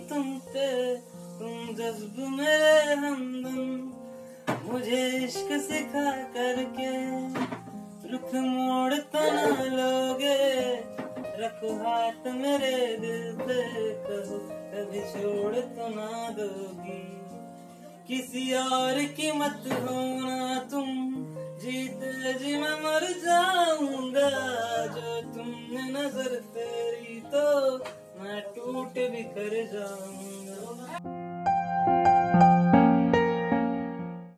तुम पे, तुम जज्ब मेरे हमदम मुझे इश्क सिखा करके, रुख मोड़ तो ना लोगे। रखो हाथ मेरे दिल पे, कहो, कभी छोड़ तो ना दोगी। किसी और की मत होना तुम, जीते जी मैं मर जाऊँगा। जो तुमने नज़र तेरी तो बिखर जाऊँगा।